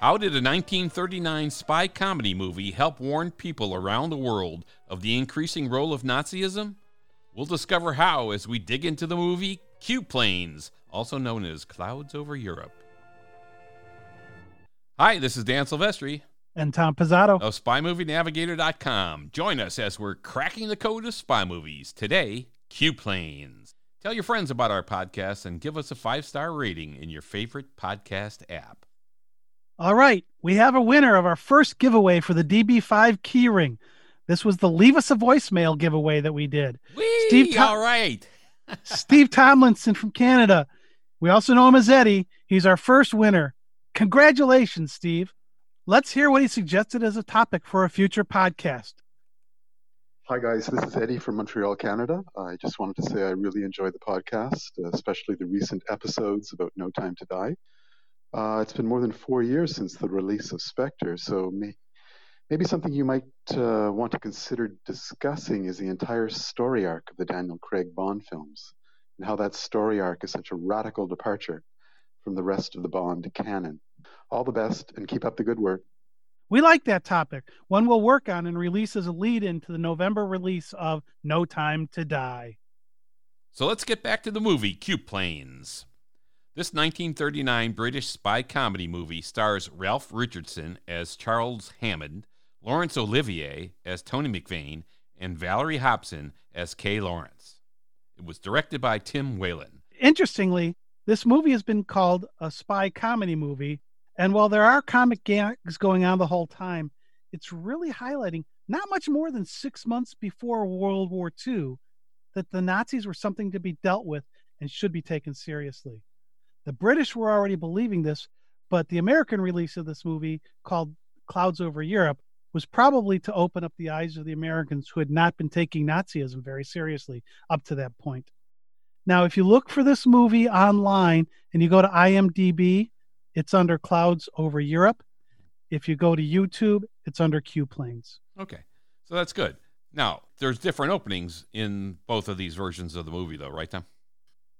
How did a 1939 spy comedy movie help warn people around the world of the increasing role of Nazism? We'll discover how as we dig into the movie Q Planes, also known as Clouds Over Europe. Hi, this is Dan Silvestri and Tom Pizzato of SpyMovieNavigator.com. Join us as we're cracking the code of spy movies. Today, Q Planes. Tell your friends about our podcast and give us a five star rating in your favorite podcast app. All right, we have a winner of our first giveaway for the DB5 keyring. This was the leave us a voicemail giveaway that we did. Whee, Steve, Tom- all right. Steve Tomlinson from Canada. We also know him as Eddie. He's our first winner. Congratulations, Steve. Let's hear what he suggested as a topic for a future podcast. Hi, guys. This is Eddie from Montreal, Canada. I just wanted to say I really enjoyed the podcast, especially the recent episodes about No Time to Die. Uh, it's been more than four years since the release of Spectre, so may, maybe something you might uh, want to consider discussing is the entire story arc of the Daniel Craig Bond films and how that story arc is such a radical departure from the rest of the Bond canon. All the best and keep up the good work. We like that topic. One we'll work on and release as a lead into the November release of No Time to Die. So let's get back to the movie Q Planes. This 1939 British spy comedy movie stars Ralph Richardson as Charles Hammond, Laurence Olivier as Tony McVeigh, and Valerie Hobson as Kay Lawrence. It was directed by Tim Whelan. Interestingly, this movie has been called a spy comedy movie, and while there are comic gags going on the whole time, it's really highlighting not much more than six months before World War II that the Nazis were something to be dealt with and should be taken seriously. The British were already believing this, but the American release of this movie, called Clouds Over Europe, was probably to open up the eyes of the Americans who had not been taking Nazism very seriously up to that point. Now, if you look for this movie online and you go to IMDb, it's under Clouds Over Europe. If you go to YouTube, it's under Q Planes. Okay, so that's good. Now, there's different openings in both of these versions of the movie, though, right, Tom?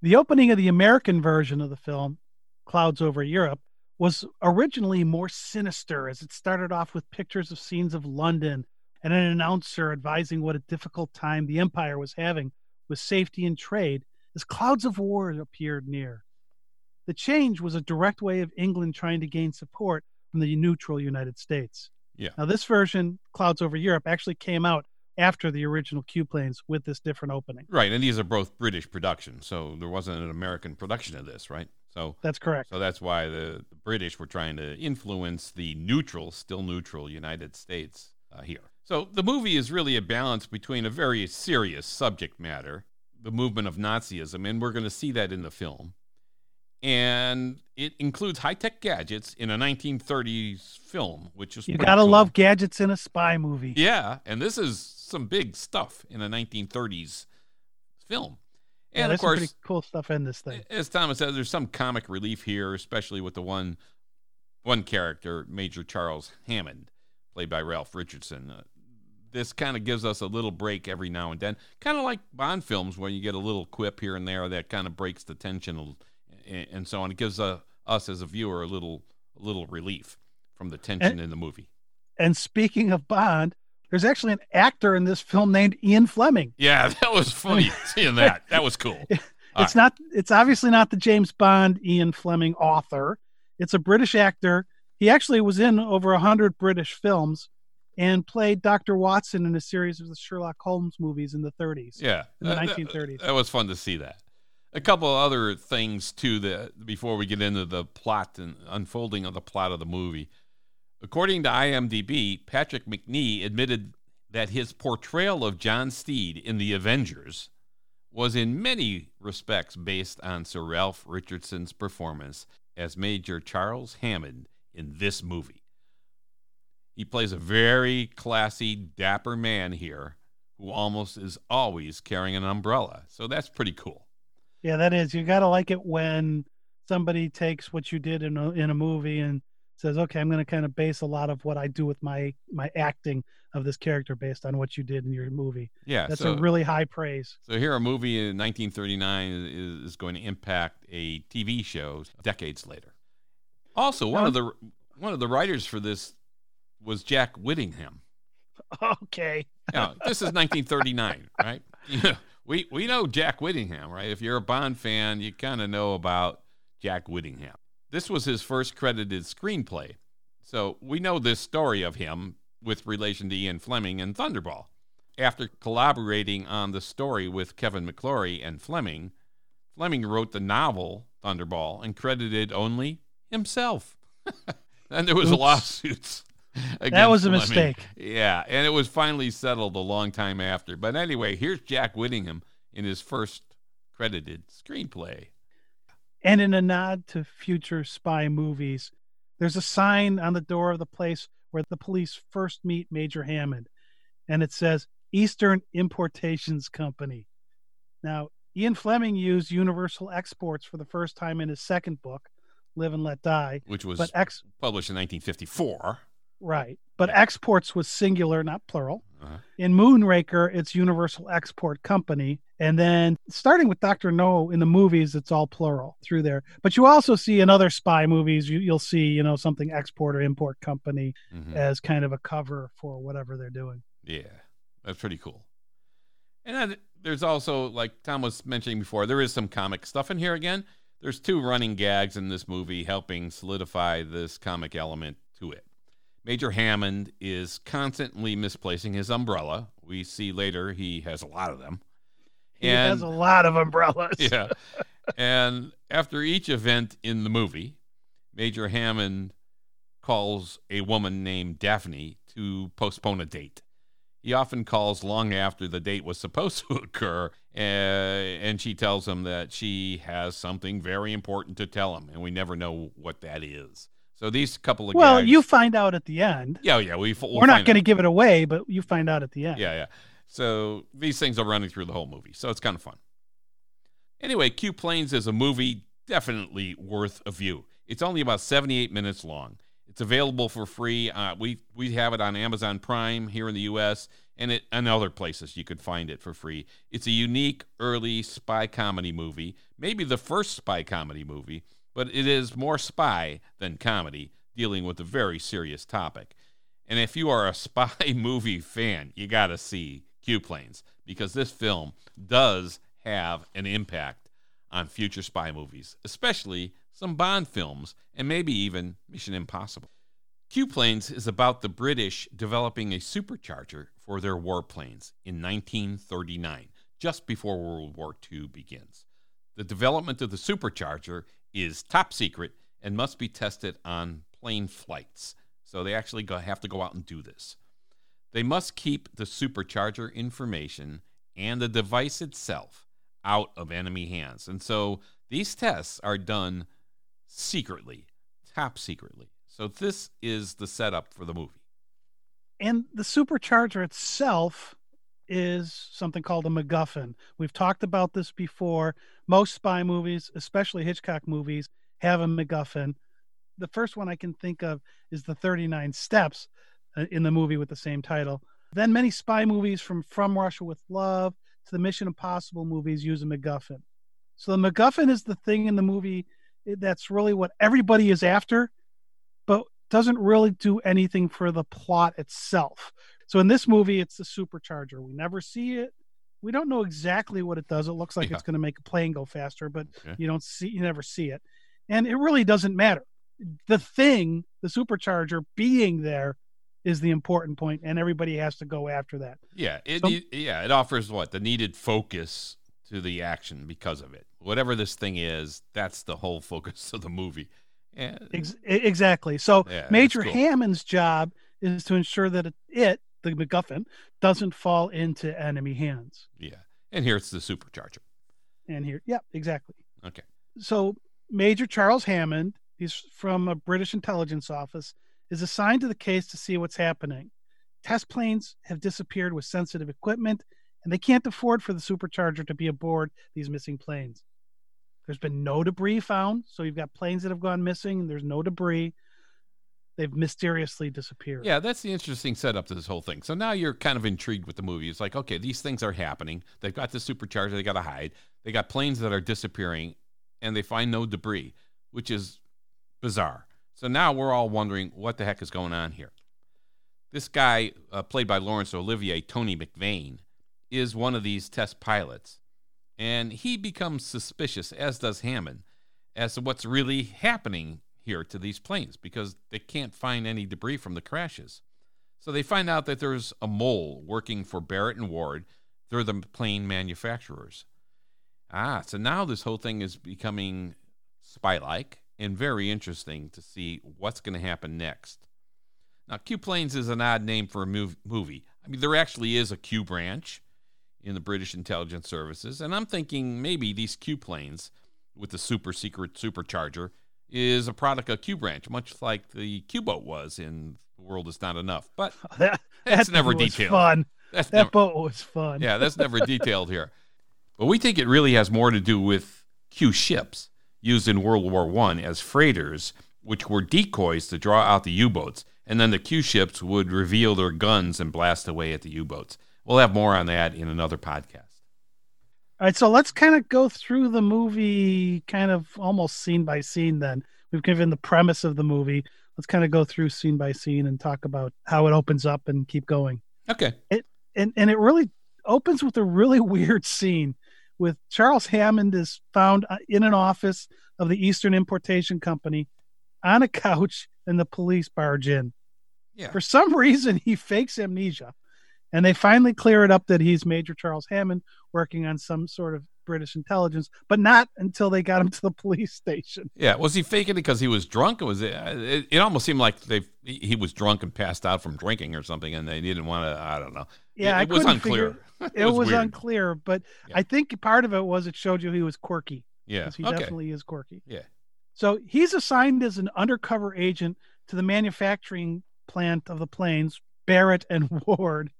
The opening of the American version of the film, Clouds Over Europe, was originally more sinister as it started off with pictures of scenes of London and an announcer advising what a difficult time the empire was having with safety and trade as clouds of war appeared near. The change was a direct way of England trying to gain support from the neutral United States. Yeah. Now, this version, Clouds Over Europe, actually came out after the original Q planes with this different opening. Right, and these are both British productions, so there wasn't an American production of this, right? So that's correct. So that's why the, the British were trying to influence the neutral, still neutral United States uh, here. So the movie is really a balance between a very serious subject matter, the movement of Nazism, and we're going to see that in the film. And it includes high tech gadgets in a 1930s film, which is you gotta cool. love gadgets in a spy movie. Yeah, and this is some big stuff in a 1930s film. And yeah, of course, pretty cool stuff in this thing. As Thomas says, there's some comic relief here, especially with the one one character, Major Charles Hammond, played by Ralph Richardson. Uh, this kind of gives us a little break every now and then, kind of like Bond films, where you get a little quip here and there that kind of breaks the tension and so on. It gives uh, us as a viewer a little a little relief from the tension and, in the movie. And speaking of Bond, there's actually an actor in this film named Ian Fleming. Yeah, that was funny seeing that. That was cool. It's not. It's obviously not the James Bond Ian Fleming author. It's a British actor. He actually was in over a hundred British films, and played Doctor Watson in a series of the Sherlock Holmes movies in the 30s. Yeah, in the 1930s. That, that was fun to see that. A couple of other things too that before we get into the plot and unfolding of the plot of the movie. According to IMDb, Patrick Macnee admitted that his portrayal of John Steed in The Avengers was in many respects based on Sir Ralph Richardson's performance as Major Charles Hammond in this movie. He plays a very classy, dapper man here who almost is always carrying an umbrella. So that's pretty cool. Yeah, that is. You got to like it when somebody takes what you did in a, in a movie and says, "Okay, I'm going to kind of base a lot of what I do with my my acting of this character based on what you did in your movie." Yeah, that's so, a really high praise. So here, a movie in 1939 is, is going to impact a TV show decades later. Also, one of the one of the writers for this was Jack Whittingham. Okay. Now, this is 1939, right? Yeah, we we know Jack Whittingham, right? If you're a Bond fan, you kind of know about Jack Whittingham. This was his first credited screenplay, so we know this story of him with relation to Ian Fleming and Thunderball. After collaborating on the story with Kevin McClory and Fleming, Fleming wrote the novel Thunderball and credited only himself. and there was Oops. lawsuits. That was a Fleming. mistake. Yeah, and it was finally settled a long time after. But anyway, here's Jack Whittingham in his first credited screenplay. And in a nod to future spy movies, there's a sign on the door of the place where the police first meet Major Hammond, and it says Eastern Importations Company. Now, Ian Fleming used Universal Exports for the first time in his second book, Live and Let Die, which was ex published in 1954. Right, but exports was singular, not plural. Uh-huh. In Moonraker, it's Universal Export Company. And then starting with Dr. No in the movies, it's all plural through there. But you also see in other spy movies, you, you'll see, you know, something export or import company Mhm. as kind of a cover for whatever they're doing. Yeah, that's pretty cool. And then there's also, like Tom was mentioning before, there is some comic stuff in here again. There's two running gags in this movie helping solidify this comic element to it. Major Hammond is constantly misplacing his umbrella. We see later he has a lot of them. He has a lot of umbrellas. yeah. And after each event in the movie, Major Hammond calls a woman named Daphne to postpone a date. He often calls long after the date was supposed to occur, uh, and she tells him that she has something very important to tell him, and we never know what that is. So these couple of Well, you find out at the end. yeah, yeah, we we'll We're not going to give it away, but you find out at the end. Yeah, yeah. So these things are running through the whole movie. So it's kind of fun. Anyway, Q Planes is a movie definitely worth a view. It's only about 78 minutes long. It's available for free. Uh, we we have it on Amazon Prime here in the U.S. and it and other places you could find it for free. It's a unique early spy comedy movie, maybe the first spy comedy movie, but it is more spy than comedy, dealing with a very serious topic. And if you are a spy movie fan, you got to see Q Planes because this film does have an impact on future spy movies, especially some Bond films and maybe even Mission Impossible. Q Planes is about the British developing a supercharger for their warplanes in 1939, just before World War II begins. The development of the supercharger is top secret and must be tested on plane flights. So they actually go, have to go out and do this. They must keep the supercharger information and the device itself out of enemy hands. And so these tests are done secretly, top secretly. So this is the setup for the movie. And the supercharger itself is something called a MacGuffin. We've talked about this before. Most spy movies, especially Hitchcock movies, have a MacGuffin. The first one I can think of is the 39 Steps uh, in the movie with the same title. Then many spy movies from From Russia with Love to the Mission Impossible movies use a MacGuffin. So the MacGuffin is the thing in the movie that's really what everybody is after, but doesn't really do anything for the plot itself. So in this movie, it's the supercharger. We never see it. We don't know exactly what it does. It looks like Yeah. it's going to make a plane go faster, but Okay. you don't see, you never see it, and it really doesn't matter. The thing, the supercharger being there, is the important point, and everybody has to go after that. Yeah, it So- need- yeah, it offers what the needed focus to the action because of it. Whatever this thing is, that's the whole focus of the movie. And Ex- exactly. So Yeah, Major cool. Hammond's job is to ensure that it, it, the MacGuffin, doesn't fall into enemy hands. yeah, and here it's the supercharger. And here, yep, exactly. Okay. So Major Charles Hammond, he's from a British intelligence office, is assigned to the case to see what's happening. Test planes have disappeared with sensitive equipment, and they can't afford for the supercharger to be aboard these missing planes. There's been no debris found, so you've got planes that have gone missing, and there's no debris. They've mysteriously disappeared. Yeah, that's the interesting setup to this whole thing. So now you're kind of intrigued with the movie. It's like, okay, these things are happening. They've got the supercharger, they got to hide. They got planes that are disappearing, and they find no debris, which is bizarre. So now we're all wondering what the heck is going on here. This guy, uh, played by Laurence Olivier, Tony McVane, is one of these test pilots. And he becomes suspicious, as does Hammond, as to what's really happening here to these planes because they can't find any debris from the crashes. So they find out that there's a mole working for Barrett and Ward. They're the plane manufacturers. Ah, so now this whole thing is becoming spy like and very interesting to see what's going to happen next. Now, Q Planes is an odd name for a mov- movie. I mean, there actually is a Q branch in the British intelligence services, and I'm thinking maybe these Q planes with the super secret supercharger is a product of Q branch, much like the Q boat was in The World Is Not Enough. But that, that's that never detailed. Fun. That's That never, boat was fun. yeah, that's never detailed here. But we think it really has more to do with Q ships used in World War One as freighters, which were decoys to draw out the U-boats, and then the Q ships would reveal their guns and blast away at the U-boats. We'll have more on that in another podcast. All right, so let's kind of go through the movie, kind of almost scene by scene. Then we've given the premise of the movie. Let's kind of go through scene by scene and talk about how it opens up and keep going. Okay. It And and it really opens with a really weird scene with Charles Hammond is found uh, in an office of the Eastern Importation Company on a couch, and the police barge in. Yeah. For some reason, he fakes amnesia, and they finally clear it up that he's Major Charles Hammond working on some sort of British intelligence, but not until they got him to the police station. Yeah. Was he faking it because he was drunk? Or was it, it? It almost seemed like they he was drunk and passed out from drinking or something, and they didn't want to. I don't know. Yeah, it, it was unclear. figure- It, was, weird. unclear, but Yeah. I think part of it was it showed you he was quirky. Yeah. he okay. definitely is quirky. Yeah. So he's assigned as an undercover agent to the manufacturing plant of the planes, Barrett and Ward,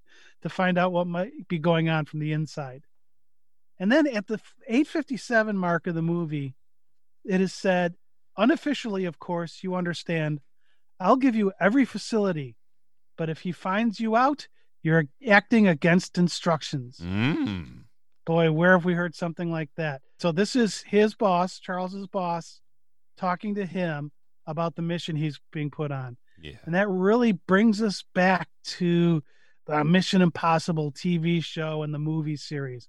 to find out what might be going on from the inside. And then at the 857 mark of the movie, it is said, unofficially, of course, you understand, I'll give you every facility, but if he finds you out, you're acting against instructions. Mm. Boy, where have we heard something like that? So this is his boss, Charles's boss, talking to him about the mission he's being put on. Yeah. And that really brings us back to the Mission Impossible TV show and the movie series.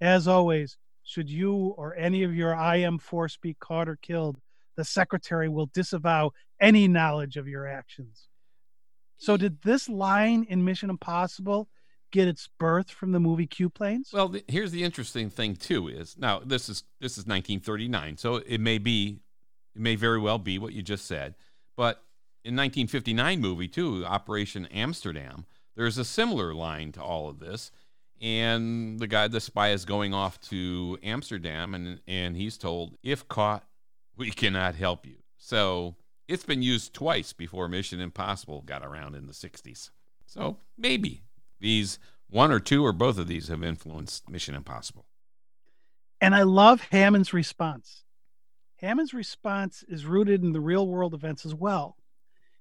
As always, should you or any of your IM force be caught or killed, the secretary will disavow any knowledge of your actions. So, did this line in Mission Impossible get its birth from the movie Q Planes? Well, here's the interesting thing too is now this is this is 1939, so it may be it may very well be what you just said, but in 1959 movie too, Operation Amsterdam, there's a similar line to all of this, and the guy, the spy, is going off to Amsterdam, and and he's told if caught, we cannot help you. So it's been used twice before Mission Impossible got around in the 60s. So maybe these one or two or both of these have influenced Mission Impossible. And I love Hammond's response. Hammond's response is rooted in the real world events as well.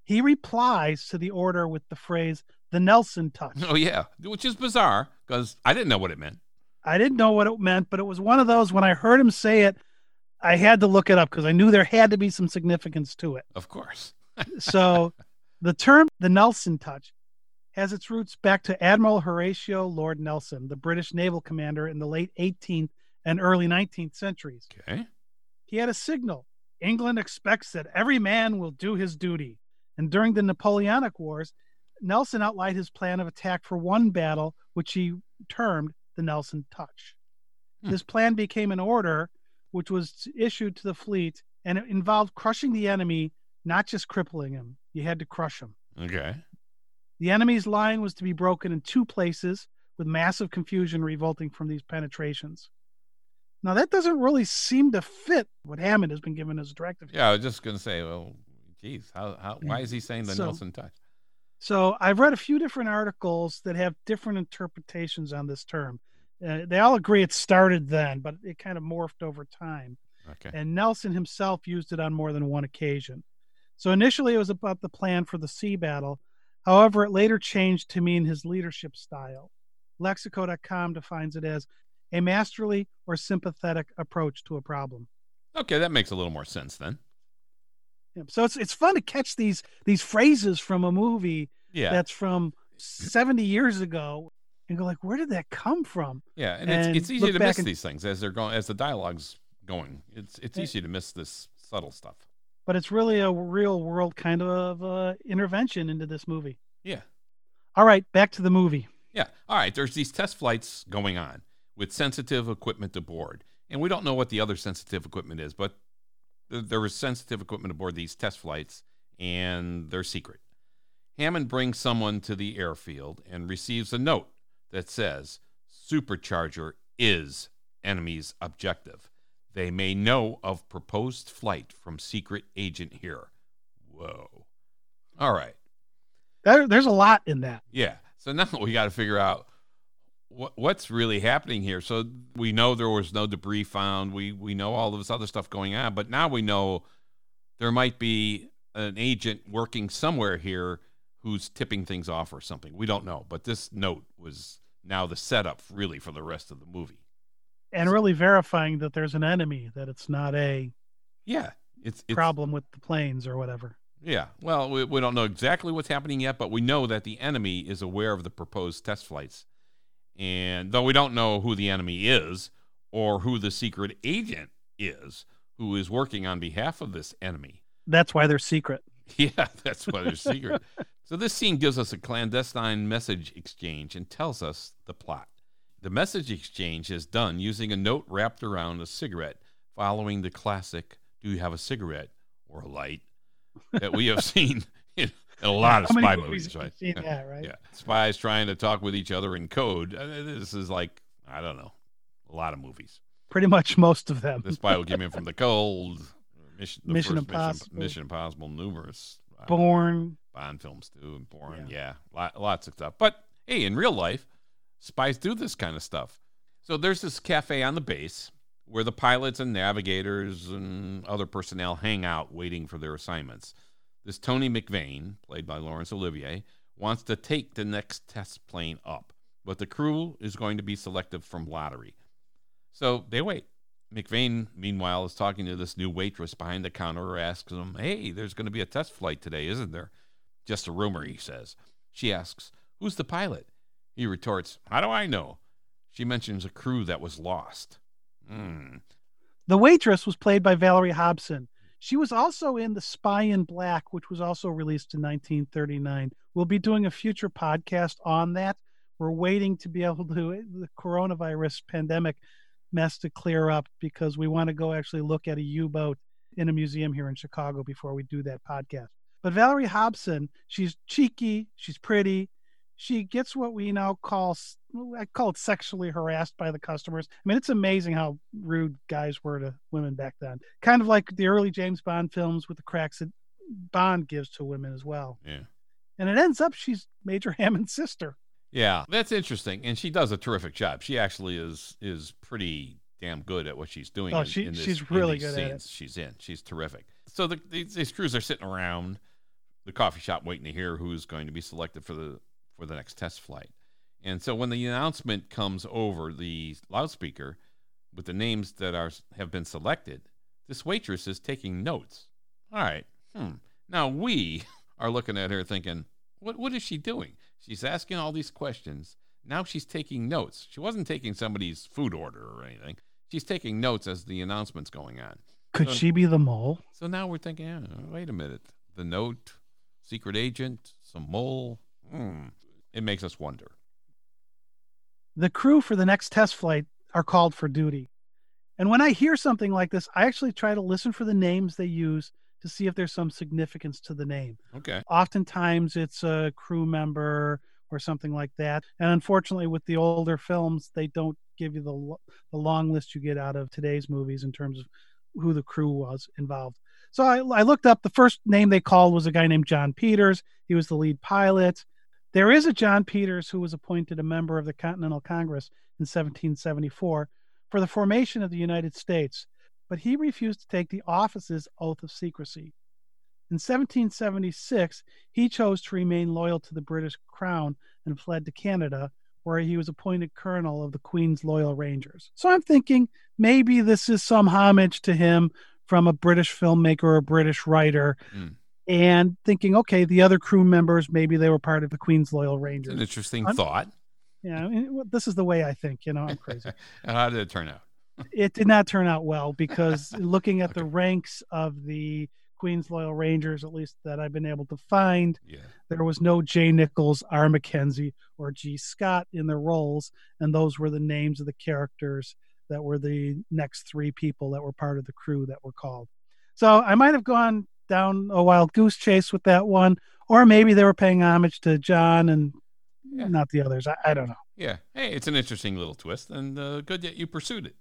He replies to the order with the phrase, the Nelson touch. Oh yeah, which is bizarre because I didn't know what it meant. I didn't know what it meant, but it was one of those when I heard him say it, I had to look it up because I knew there had to be some significance to it. Of course. So the term the Nelson touch has its roots back to Admiral Horatio Lord Nelson, the British naval commander in the late 18th and early 19th centuries. Okay. He had a signal. England expects that every man will do his duty. And during the Napoleonic Wars, Nelson outlined his plan of attack for one battle, which he termed the Nelson Touch. Hmm. This plan became an order which was issued to the fleet, and it involved crushing the enemy, not just crippling him. You had to crush him. Okay. The enemy's line was to be broken in two places, with massive confusion revolting from these penetrations. Now, that doesn't really seem to fit what Hammond has been given as a directive. Yeah, I was just gonna say, well, geez, how, how why is he saying the So- Nelson touch? So I've read a few different articles that have different interpretations on this term. Uh, they all agree it started then, but it kind of morphed over time. Okay. And Nelson himself used it on more than one occasion. So initially it was about the plan for the sea battle. However, it later changed to mean his leadership style. Lexico.com defines it as a masterly or sympathetic approach to a problem. Okay, that makes a little more sense then. So it's it's fun to catch these these phrases from a movie Yeah, that's from 70 years ago and go like, where did that come from? yeah, and, and it's it's easy to miss and- these things as they're going as the dialogue's going. It's it's easy to miss this subtle stuff. But it's really a real world kind of uh, intervention into this movie. Yeah. All right, back to the movie. Yeah. All right. There's these test flights going on with sensitive equipment aboard. And we don't know what the other sensitive equipment is, but there was sensitive equipment aboard these test flights, and they're secret. Hammond brings someone to the airfield and receives a note that says, Supercharger is enemy's objective. They may know of proposed flight from secret agent here. Whoa. All right. There, there's a lot in that. Yeah. So now we got to figure out what what's really happening here. So we know there was no debris found. We we know all of this other stuff going on, but now we know there might be an agent working somewhere here who's tipping things off or something. We don't know, but this note was now the setup really for the rest of the movie. And really verifying that there's an enemy, that it's not a Yeah. It's, it's problem with the planes or whatever. Yeah. Well, we, we don't know exactly what's happening yet, but we know that the enemy is aware of the proposed test flights. And though we don't know who the enemy is or who the secret agent is who is working on behalf of this enemy. That's why they're secret. Yeah, that's why they're secret. so this scene gives us a clandestine message exchange and tells us the plot. The message exchange is done using a note wrapped around a cigarette, following the classic "Do you have a cigarette or a light?" that we have seen in, in a lot of spy movies movies, right? seen that, right? Yeah, spies trying to talk with each other in code. Uh, This is like I don't know, a lot of movies. Pretty much most of them. The spy will give in from the cold. Mission, the Mission Impossible. Mission, Mission Impossible, numerous. uh, Bourne. Bond films too, and Bourne, Yeah. yeah, lot, lots of stuff. But hey, in real life, spies do this kind of stuff. So there's this cafe on the base where the pilots and navigators and other personnel hang out waiting for their assignments. This Tony McVeigh, played by Laurence Olivier, wants to take the next test plane up, but the crew is going to be selected from lottery. So they wait. McVeigh, meanwhile, is talking to this new waitress behind the counter who asks him, Hey, there's going to be a test flight today, isn't there? Just a rumor, he says. She asks, Who's the pilot? He retorts, How do I know? She mentions a crew that was lost. Hmm. The waitress was played by Valerie Hobson. She was also in The Spy in Black, which was also released in 1939. We'll be doing a future podcast on that. We're waiting to be able to the coronavirus pandemic mess to clear up because we want to go actually look at a U-boat in a museum here in Chicago before we do that podcast. But Valerie Hobson, she's cheeky, she's pretty, she gets what we now call I call it sexually harassed by the customers. I mean, it's amazing how rude guys were to women back then. Kind of like the early James Bond films with the cracks that Bond gives to women as well. Yeah. And it ends up she's Major Hammond's sister. Yeah, that's interesting, and she does a terrific job. She actually is is pretty damn good at what she's doing. Oh, in- she- in this- she's really good at it. scenes She's in. She's terrific. So the, these, these crews are sitting around the coffee shop waiting to hear who's going to be selected for the for the next test flight. And so when the announcement comes over the loudspeaker with the names that are have been selected, this waitress is taking notes. All right. Hmm. Now we are looking at her thinking, what what is she doing? She's asking all these questions. Now she's taking notes. She wasn't taking somebody's food order or anything. She's taking notes as the announcement's going on. Could So- she be the mole? So now we're thinking, "Oh, wait a minute. The note, secret agent, some mole. Hmm. It makes us wonder. The crew for the next test flight are called for duty. And when I hear something like this, I actually try to listen for the names they use to see if there's some significance to the name. Okay. Oftentimes it's a crew member or something like that. And unfortunately, with the older films, they don't give you the, the long list you get out of today's movies in terms of who the crew was involved. So I, I looked up the first name they called was a guy named John Peters. He was the lead pilot. There is a John Peters who was appointed a member of the Continental Congress in 1774 for the formation of the United States, but he refused to take the office's oath of secrecy. In 1776, he chose to remain loyal to the British Crown and fled to Canada, where he was appointed colonel of the Queen's Loyal Rangers. So I'm thinking maybe this is some homage to him from a British filmmaker or a British writer. Mm. And thinking, okay, the other crew members, maybe they were part of the Queen's Loyal Rangers. an interesting I'm- thought. Yeah, I mean, this is the way I think. You know, I'm crazy. And How did it turn out? it did not turn out well because looking at the ranks of the Queen's Loyal Rangers, at least that I've been able to find, Yeah. there was no Jay Nichols, R. Mackenzie, or G. Scott in their roles, and those were the names of the characters that were the next three people that were part of the crew that were called. So I might have gone down a wild goose chase with that one, or maybe they were paying homage to John and Yeah. not the others. I, I don't know. Yeah. Hey, it's an interesting little twist, and uh, good that you pursued it.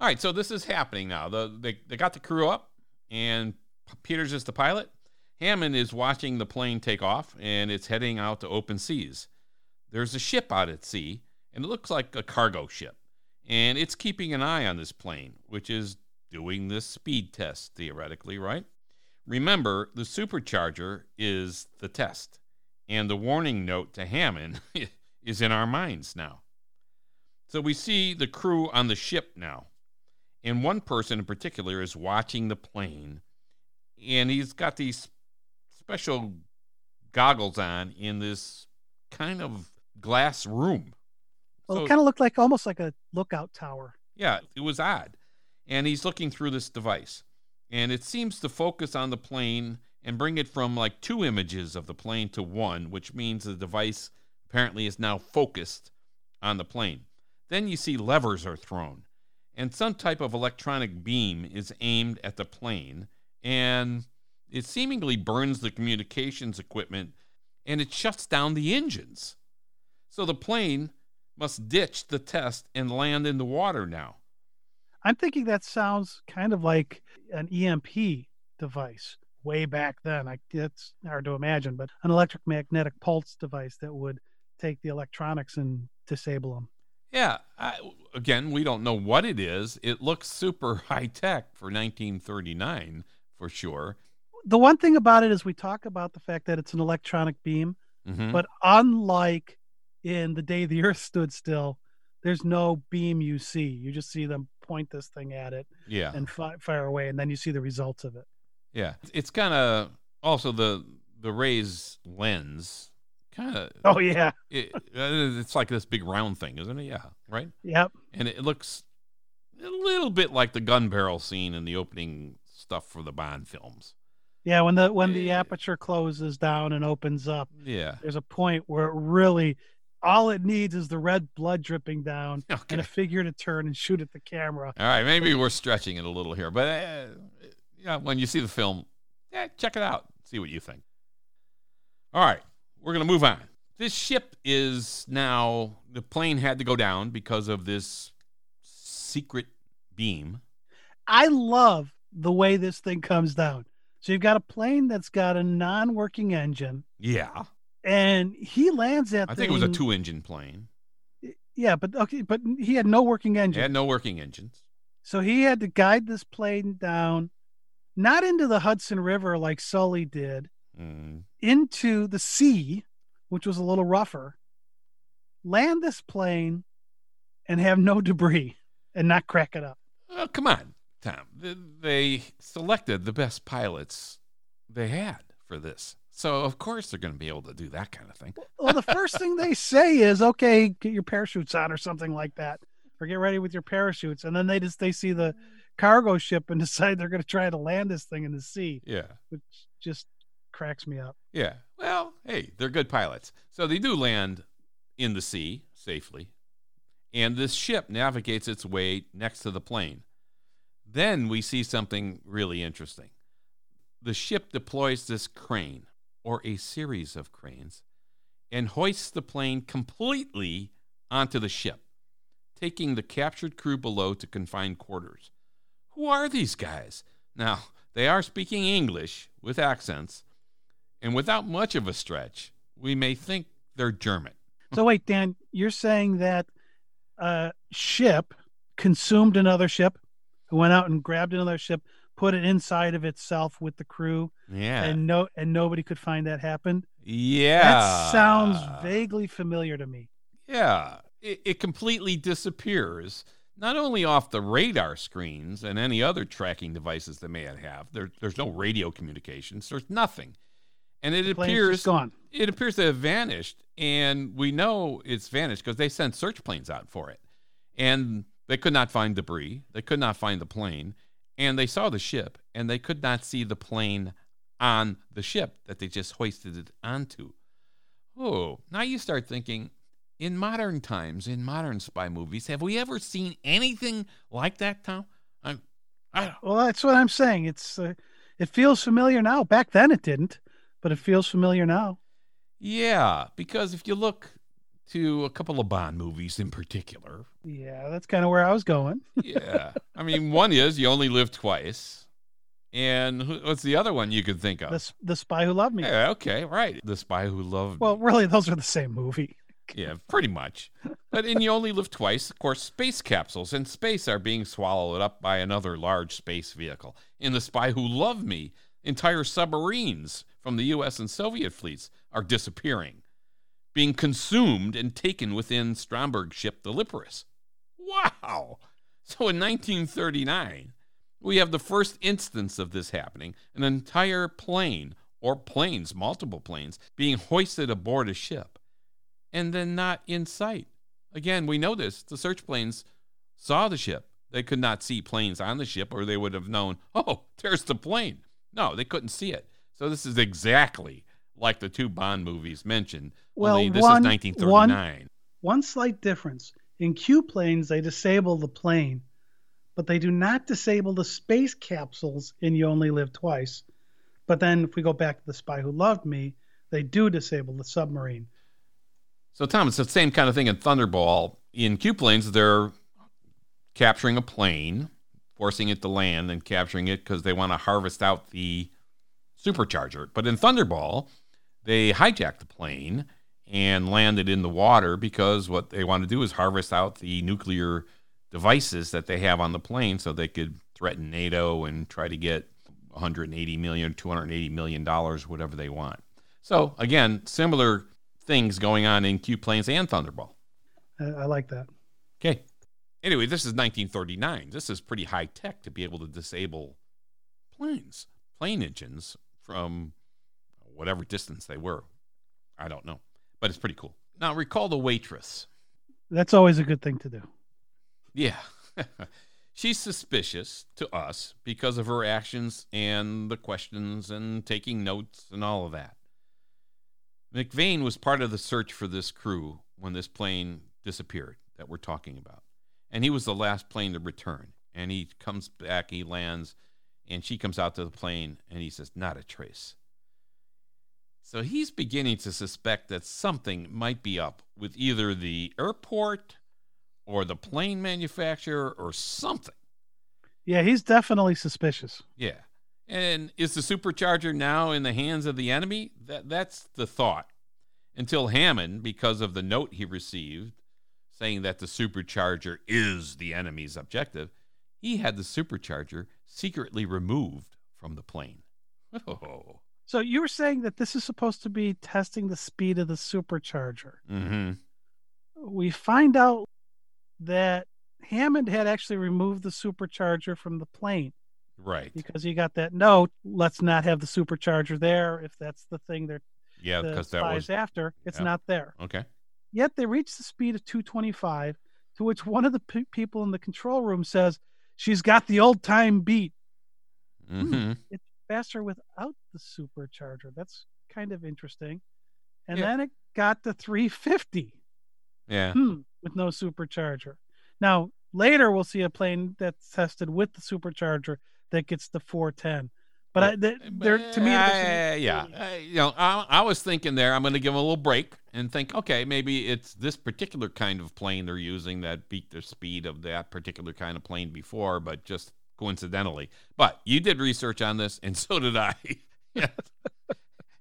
All right, so this is happening now. The, they, they got the crew up, and Peters is the pilot. Hammond is watching the plane take off, and it's heading out to open seas. There's a ship out at sea, and it looks like a cargo ship. And it's keeping an eye on this plane, which is doing this speed test, theoretically, right? Remember, the supercharger is the test, and the warning note to Hammond is in our minds now. So we see the crew on the ship now, and one person in particular is watching the plane, and he's got these special goggles on in this kind of glass room. Well, So- it kind of looked like almost like a lookout tower. yeah, it was odd. And he's looking through this device, and it seems to focus on the plane and bring it from like two images of the plane to one, which means the device apparently is now focused on the plane. Then you see levers are thrown, and some type of electronic beam is aimed at the plane, and it seemingly burns the communications equipment and it shuts down the engines. So the plane must ditch the test and land in the water now. I'm thinking that sounds kind of like an EMP device way back then. I, it's hard to imagine, but an electromagnetic pulse device that would take the electronics and disable them. Yeah, I, again, we don't know what it is. It looks super high tech for 1939 for sure. The one thing about it is we talk about the fact that it's an electronic beam, Mhm. but unlike in the day the Earth stood still, there's no beam you see. You just see them point this thing at it yeah, and fi- fire away, and then you see the results of it. yeah. It's kind of also the the rays lens. Kind of, Oh yeah, it, uh, it's like this big round thing, isn't it? Yeah, right. yep. And it looks a little bit like the gun barrel scene in the opening stuff for the Bond films. Yeah, when the when the Yeah. aperture closes down and opens up, Yeah. there's a point where it really all it needs is the red blood dripping down Okay. and a figure to turn and shoot at the camera. All right, maybe we're stretching it a little here, but uh, yeah, when you see the film, yeah, check it out, see what you think. All right, we're gonna move on. This ship is now the plane had to go down because of this secret beam. I love the way this thing comes down. So you've got a plane that's got a non-working engine, Yeah, and he lands that. I think it was a two-engine plane. Yeah, but okay, but he had no working It He had no working engines. so he had to guide this plane down, not into the Hudson River like Sully did, Mm, into the sea, which was a little rougher, land this plane and have no debris and not crack it up. oh, come on, Tom. They selected the best pilots they had for this, so of course they're going to be able to do that kind of thing. Well, the first thing they say is, okay, get your parachutes on or something like that, or get ready with your parachutes. And then they just they see the cargo ship and decide they're going to try to land this thing in the sea, Yeah. which just cracks me up. Yeah. Well, hey, they're good pilots. So they do land in the sea safely. And this ship navigates its way next to the plane. Then we see something really interesting. The ship deploys this crane, or a series of cranes, and hoists the plane completely onto the ship, taking the captured crew below to confined quarters. Who are these guys? Now, they are speaking English with accents, and without much of a stretch, we may think they're German. So wait, Dan, you're saying that a ship consumed another ship, who went out and grabbed another ship, put it inside of itself with the crew, Yeah. and no, and nobody could find that happened. yeah. That sounds vaguely familiar to me. Yeah. It, it completely disappears. not only off the radar screens and any other tracking devices they may have. There, there's no radio communications. There's nothing, and it appears gone. it appears to have vanished, and we know it's vanished because they sent search planes out for it, and they could not find debris. They could not find the plane, and they saw the ship, and they could not see the plane on the ship that they just hoisted it onto. Oh, now you start thinking. In modern times, in modern spy movies, have we ever seen anything like that, Tom? I, I, Well, that's what I'm saying. It's uh, it feels familiar now. Back then it didn't, but it feels familiar now. yeah, because if you look to a couple of Bond movies in particular, Yeah, that's kind of where I was going. yeah. I mean, one is you only live twice, and who- what's the other one you could think of? The the spy who loved me. yeah, okay, right. The Spy Who Loved Well, really, those are the same movie. Yeah, pretty much. But in you only live twice. Of course, space capsules in space are being swallowed up by another large space vehicle. In The Spy Who Loved Me, entire submarines from the U.S. and Soviet fleets are disappearing, being consumed and taken within Stromberg's ship, the Liparus. Wow! So in 1939, we have the first instance of this happening an entire plane or planes, multiple planes, being hoisted aboard a ship and then not in sight. Again, we know this. The search planes saw the ship. They could not see planes on the ship, or they would have known, oh, there's the plane. No, they couldn't see it. So this is exactly like the two Bond movies mentioned. Well, only this one- is 1939. One slight difference. In Q planes, they disable the plane, but they do not disable the space capsules in You Only Live Twice. But then if we go back to The Spy Who Loved Me, they do disable the submarine. So, Tom, it's the same kind of thing in Thunderball. In Q planes, they're capturing a plane, forcing it to land, and capturing it because they want to harvest out the supercharger. But in Thunderball, they hijack the plane and land it in the water because what they want to do is harvest out the nuclear devices that they have on the plane so they could threaten NATO and try to get 180 million, 280 million dollars, whatever they want. So again, similar things going on in Q planes and Thunderball. I like that. Okay. Anyway, this is 1939. This is pretty high tech to be able to disable planes, plane engines from whatever distance they were. I don't know, but it's pretty cool. Now, recall the waitress. That's always a good thing to do. Yeah. She's suspicious to us because of her actions and the questions and taking notes and all of that. McVeigh was part of the search for this crew when this plane disappeared that we're talking about. And he was the last plane to return. And he comes back, he lands, and she comes out to the plane and he says, Not a trace. So he's beginning to suspect that something might be up with either the airport or the plane manufacturer or something. Yeah, he's definitely suspicious. Yeah. And is the supercharger now in the hands of the enemy? That that's the thought. Until Hammond, because of the note he received saying that the supercharger is the enemy's objective, he had the supercharger secretly removed from the plane. Oh. So you were saying that this is supposed to be testing the speed of the supercharger. Mm-hmm. We find out that Hammond had actually removed the supercharger from the plane Right. because he got that note. Let's not have the supercharger there. If that's the thing they're Yeah, the because that was after, it's yeah. not there. okay. Yet they reach the speed of 225, to which one of the pe- people in the control room says, "She's got the old time beat. Mm-hmm. It's faster without the supercharger." That's kind of interesting. And Yeah. then it got to 350. Yeah. Hmm, with no supercharger. Now, later we'll see a plane that's tested with the supercharger that gets the 410. But I, th- there, to me, Uh, there's- yeah, Uh, you know, I, I was thinking there. I'm going to give them a little break and think, okay, maybe it's this particular kind of plane they're using that beat the speed of that particular kind of plane before, but just coincidentally. But you did research on this, and so did I.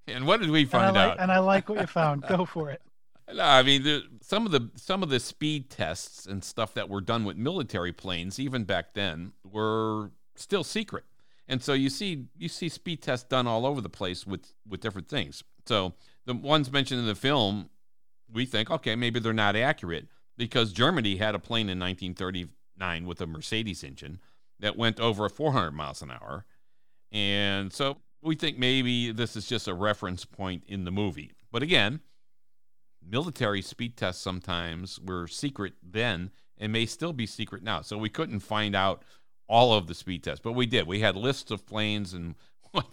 And what did we and find like, out? and I like what you found. Go for it. No, I mean, the, some of the some of the speed tests and stuff that were done with military planes, even back then, were still secret. And so you see you see speed tests done all over the place with with different things. So the ones mentioned in the film, we think, okay, maybe they're not accurate because Germany had a plane in 1939 with a Mercedes engine that went over 400 miles an hour. And so we think maybe this is just a reference point in the movie. But again, military speed tests sometimes were secret then and may still be secret now. So we couldn't find out all of the speed tests, but we did. We had lists of planes and what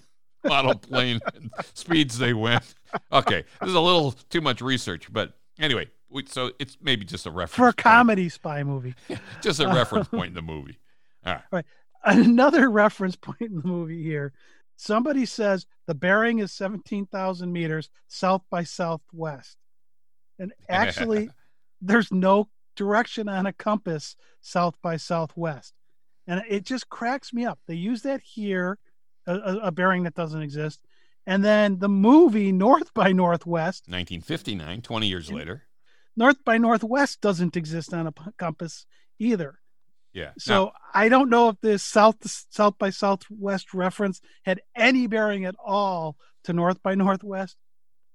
model plane speeds they went. Okay, this is a little too much research, but anyway, we, so it's maybe just a reference for a point. comedy spy movie. just a reference point in the movie. All right. Right. Another reference point in the movie here. Somebody says the bearing is 17,000 meters south by southwest. And actually, there's no direction on a compass south by southwest. And it just cracks me up. They use that here, a, a bearing that doesn't exist. And then the movie North by Northwest, 1959, 20 years later. North by Northwest doesn't exist on a compass either. Yeah. So I don't know if this south south by southwest reference had any bearing at all to north by northwest,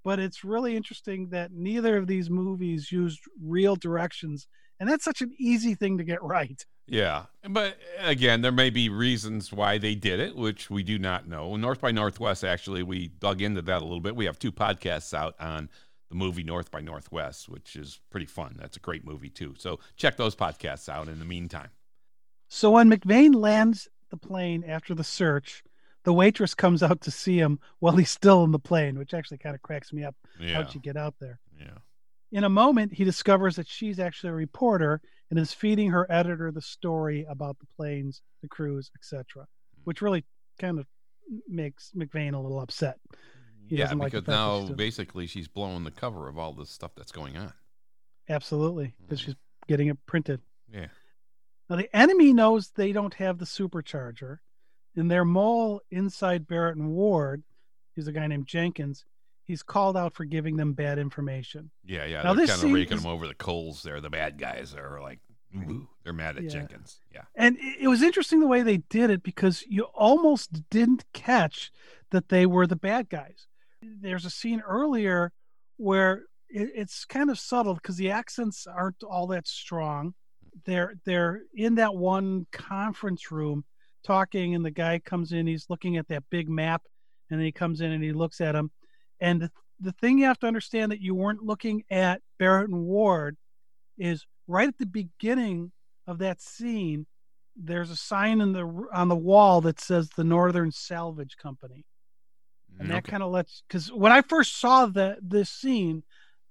but it's really interesting that neither of these movies used real directions, and that's such an easy thing to get right. yeah. But again, there may be reasons why they did it, which we do not know. North by Northwest, actually, we dug into that a little bit. We have two podcasts out on the movie North by Northwest, which is pretty fun. That's a great movie, too. So check those podcasts out in the meantime. So when McVeigh lands the plane after the search, the waitress comes out to see him while he's still in the plane, which actually kind of cracks me up. Yeah. How'd you get out there? Yeah. In a moment, he discovers that she's actually a reporter and is feeding her editor the story about the planes, the crews, etc., which really kind of makes McVeigh a little upset. He yeah, doesn't like because now she's basically she's blowing the cover of all this stuff that's going on. Absolutely, because Mhm. she's getting it printed. Yeah. Now the enemy knows they don't have the supercharger, and their mole inside Barrett and Ward, he's a guy named Jenkins. He's called out for giving them bad information. Yeah, yeah. Now, they're kind of raking is- them over the coals there. The bad guys are like, ooh, they're mad at Yeah. Jenkins. Yeah. And it it was interesting the way they did it because you almost didn't catch that they were the bad guys. There's a scene earlier where it, it's kind of subtle because the accents aren't all that strong. They're they're in that one conference room talking, and the guy comes in. He's looking at that big map, and then he comes in and he looks at him. And the, the thing you have to understand that you weren't looking at Barrett and Ward is right at the beginning of that scene there's a sign in the on the wall that says the Northern Salvage Company, mm, and that kind of lets because when I first saw that this scene,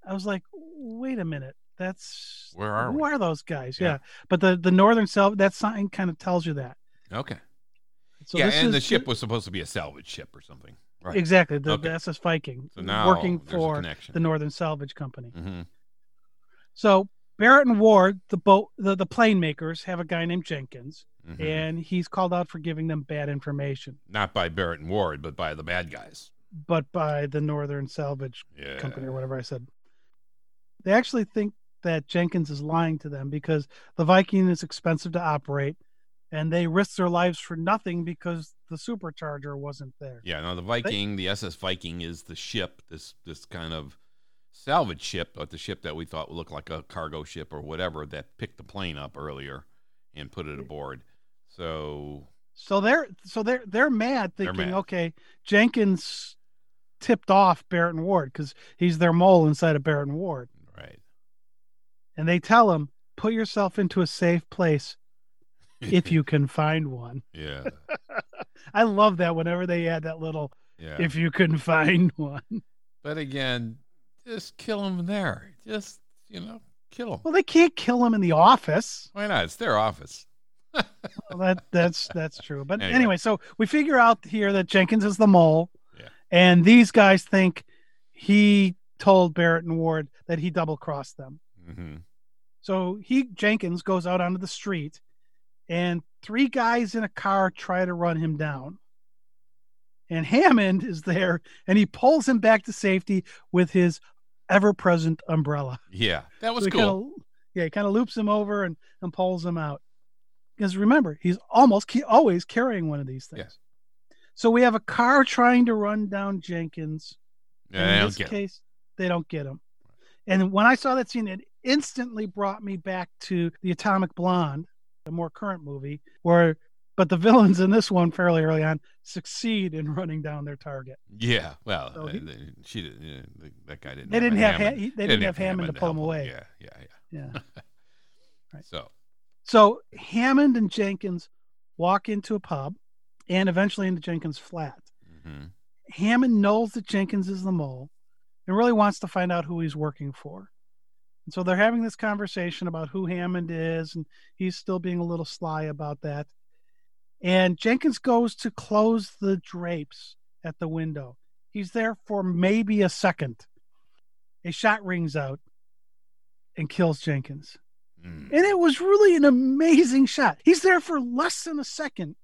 I was like, wait a minute, that's Where are who we? are those guys? Yeah. Yeah, but the the Northern Salvage that sign kind of tells you that. Okay. So yeah, and is the ship was supposed to be a salvage ship or something. Right. exactly the, Okay. the SS Viking So now working for the Northern Salvage Company. hmm So Barrett and Ward, the boat, the, the plane makers, have a guy named Jenkins, hmm and he's called out for giving them bad information. Not by Barrett and Ward, but by the bad guys. but by the Northern Salvage Yeah. Company or whatever I said. They actually think that Jenkins is lying to them because the Viking is expensive to operate and they risk their lives for nothing because the supercharger wasn't there. Yeah. Now the Viking, the SS Viking, is the ship. This this kind of salvage ship, but the ship that we thought looked like a cargo ship or whatever that picked the plane up earlier and put it aboard. So So they're so they're they're mad They're thinking, mad. okay, Jenkins tipped off Barrett and Ward because he's their mole inside of Barrett and Ward. And they tell him, put yourself into a safe place if you can find one. yeah. I love that whenever they add that little Yeah. if you can find one. But again, just kill them there. Just you know, kill them. Well, they can't kill him in the office. Why not? It's their office. Well, that that's that's true. But Anyway. anyway. so we figure out here that Jenkins is the mole, Yeah. and these guys think he told Barrett and Ward that he double crossed them. Hmm So he Jenkins goes out onto the street, and three guys in a car try to run him down. And Hammond is there, and he pulls him back to safety with his ever-present umbrella. Yeah, that was So cool. Kinda, yeah, he kind of loops him over and, and pulls him out. Because remember, he's almost he always carrying one of these things. Yes. So we have a car trying to run down Jenkins. Yeah, in this get 'em. case, they don't get him. And when I saw that scene, it instantly brought me back to the Atomic Blonde, a more current movie where but the villains in this one fairly early on succeed in running down their target. Yeah, well, So uh, he- they- she didn't. Yeah, that guy didn't. They didn't have Hammond. Ha- he- they didn't have Hammond to pull him away. Yeah, yeah, yeah. Yeah. Right. So So Hammond and Jenkins walk into a pub and eventually into Jenkins' flat. mhm. Hammond knows that Jenkins is the mole and really wants to find out who he's working for. And so they're having this conversation about who Hammond is, and he's still being a little sly about that. And Jenkins goes to close the drapes at the window. He's there for maybe a second. A shot rings out and kills Jenkins. Mm. And it was really an amazing shot. He's there for less than a second,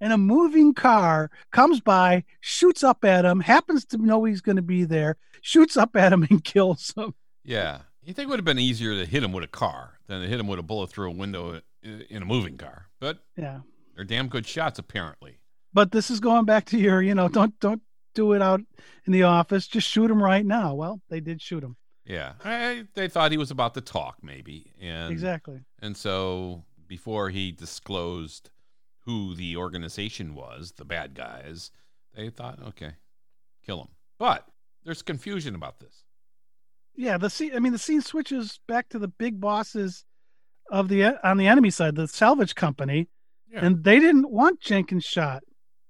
and a moving car comes by, shoots up at him, happens to know he's going to be there, shoots up at him, and kills him. yeah. You think it would have been easier to hit him with a car than to hit him with a bullet through a window in a moving car? But Yeah. they're damn good shots, apparently. But this is going back to your, you know, don't don't do it out in the office. Just shoot him right now. Well, they did shoot him. Yeah, I, they thought he was about to talk, maybe, and exactly. And so before he disclosed who the organization was, the bad guys, they thought, okay, kill him. But there's confusion about this. Yeah, the scene. I mean, the scene switches back to the big bosses of the on the enemy side, the salvage company, Yeah. and they didn't want Jenkins shot,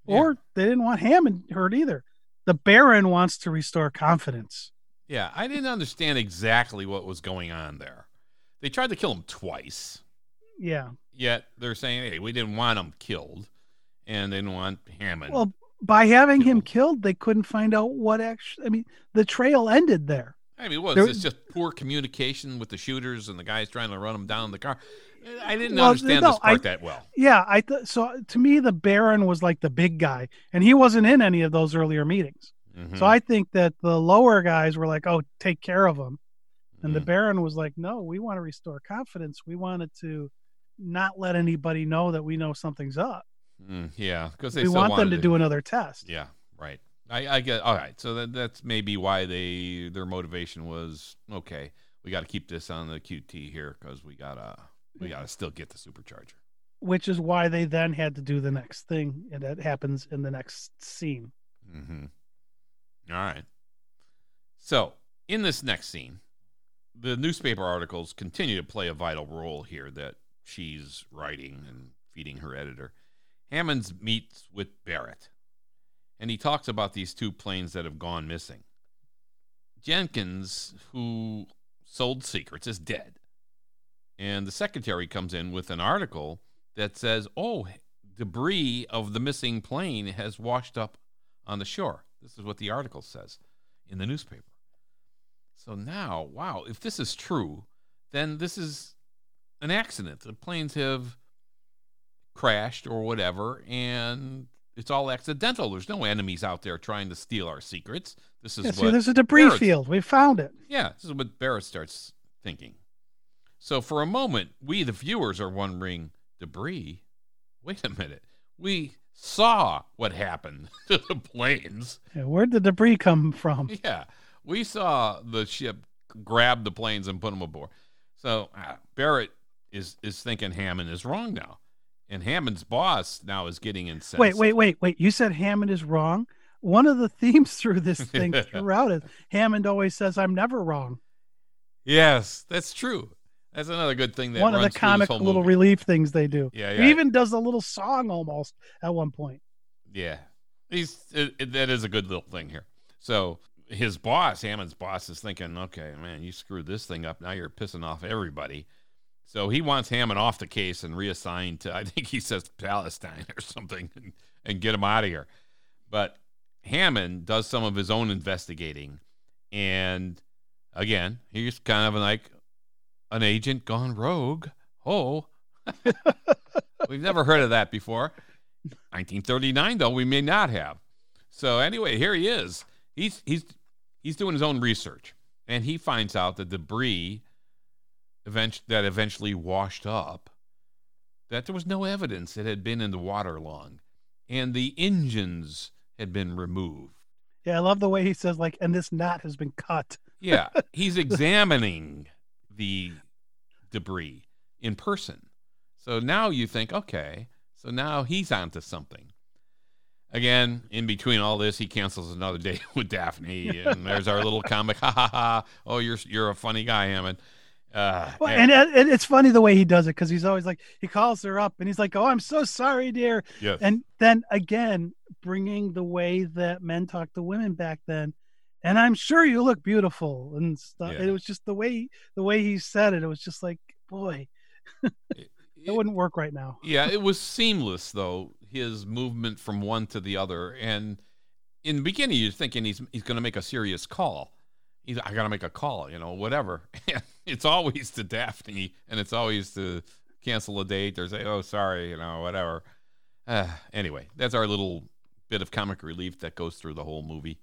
or they didn't want Hammond hurt either. The Baron wants to restore confidence. Yeah, I didn't understand exactly what was going on there. They tried to kill him twice, Yeah. yet they're saying, hey, we didn't want him killed, and they didn't want Hammond. Well, by having him Killed. killed, they couldn't find out what actually. I mean, the trail ended there. I mean, it was there- this just poor communication with the shooters and the guys trying to run them down the car? I didn't Well, understand no, this part I- that well. Yeah, I th- so to me the Baron was like the big guy, and he wasn't in any of those earlier meetings. Mhm. So I think that the lower guys were like, "Oh, take care of him," and the Mhm. Baron was like, "No, we want to restore confidence. We wanted to not let anybody know that we know something's up. Mm, yeah, because they we want them wanted to do another test." Yeah, right. I, I get. All right, so that, that's maybe why they their motivation was okay. We got to keep this on the QT here because we gotta we gotta still get the supercharger. Which is why they then had to do the next thing, and that happens in the next scene. Mm-hmm. All right. So in this next scene, the newspaper articles continue to play a vital role here that she's writing and feeding her editor. Hammonds meets with Barrett, and he talks about these two planes that have gone missing. Jenkins, who sold secrets, is dead. And the secretary comes in with an article that says, oh, debris of the missing plane has washed up on the shore. This is what the article says in the newspaper. So now, wow, if this is true, then this is an accident. The planes have crashed or whatever, and it's all accidental. There's no enemies out there trying to steal our secrets. This is Yeah, what see, there's a debris Barrett's- field. We found it. yeah, this is what Barrett starts thinking. So for a moment, we, the viewers, are wondering debris? Wait a minute. We saw what happened to the planes. Yeah, where'd the debris come from? Yeah, we saw the ship grab the planes and put them aboard. So uh, Barrett is, is thinking Hammond is wrong now. And Hammond's boss now is getting incensed. Wait, wait, wait, wait. You said Hammond is wrong. One of the themes through this thing throughout is Hammond always says, "I'm never wrong." Yes, that's true. That's another good thing that One of the comic little movie. relief things they do. Yeah, He even does a little song almost at one point. Yeah, he's it, it- that is a good little thing here. So his boss, Hammond's boss, is thinking, okay, man, you screwed this thing up. Now you're pissing off everybody. So he wants Hammond off the case and reassigned to, I think he says Palestine or something, and, and get him out of here. But Hammond does some of his own investigating, and again, he's kind of like an agent gone rogue. Oh, we've never heard of that before. 1939, though we may not have. So anyway, here he is. He's he's he's doing his own research, and he finds out the debris event- that eventually washed up. That there was no evidence it had been in the water long, and the engines had been removed. Yeah, I love the way he says like, "And this knot has been cut." Yeah, he's examining the debris in person. So now you think, okay, so now he's onto something. Again, in between all this, he cancels another date with Daphne, and there's our little comic. Ha ha ha! Oh, you're you're a funny guy, Hammond. Uh, Well, and, and it's funny the way he does it because he's always like he calls her up and he's like, "Oh, I'm so sorry, dear." yes. And then again, bringing the way that men talk to women back then, and I'm sure you look beautiful and stuff. Yeah. It was just the way the way he said it. It was just like, boy, It- it wouldn't work right now. yeah, it was seamless though. His movement from one to the other, and in the beginning, you're thinking he's he's going to make a serious call. He's I got to make a call, you know, whatever. It's always to Daphne, and it's always to cancel a date or say, "Oh, sorry," you know, whatever. Uh, anyway, that's our little bit of comic relief that goes through the whole movie.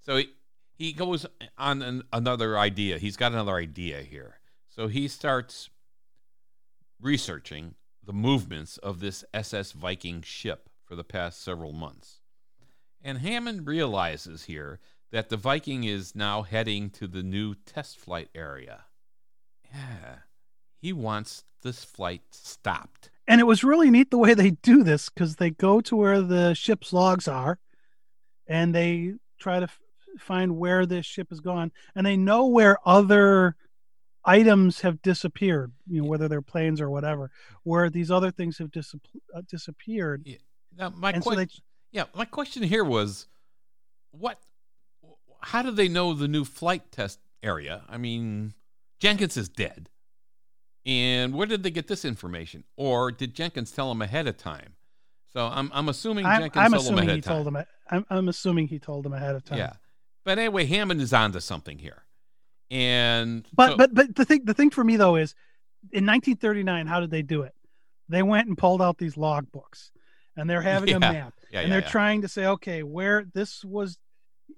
So he he goes on an, another idea. He's got another idea here. So he starts researching the movements of this SS Viking ship for the past several months. And Hammond realizes here that the Viking is now heading to the new test flight area. Yeah, he wants this flight stopped. And it was really neat the way they do this because they go to where the ship's logs are, and they try to f- find where this ship has gone, and they know where other items have disappeared. You know, whether they're planes or whatever, where these other things have dis- uh, disappeared. Now, my so they yeah, my question here was, what? How do they know the new flight test area? I mean, Jenkins is dead, and where did they get this information? Or did Jenkins tell them ahead of time? So I'm I'm assuming I'm, Jenkins I'm told them assuming ahead he of time. told them. I'm, I'm assuming he told them ahead of time. Yeah, but anyway, Hammond is onto something here, and But so- but but the thing the thing for me though is, in 1939, how did they do it? They went and pulled out these log books, and they're having Yeah. a map, yeah, and yeah, they're trying to say, okay, where this was,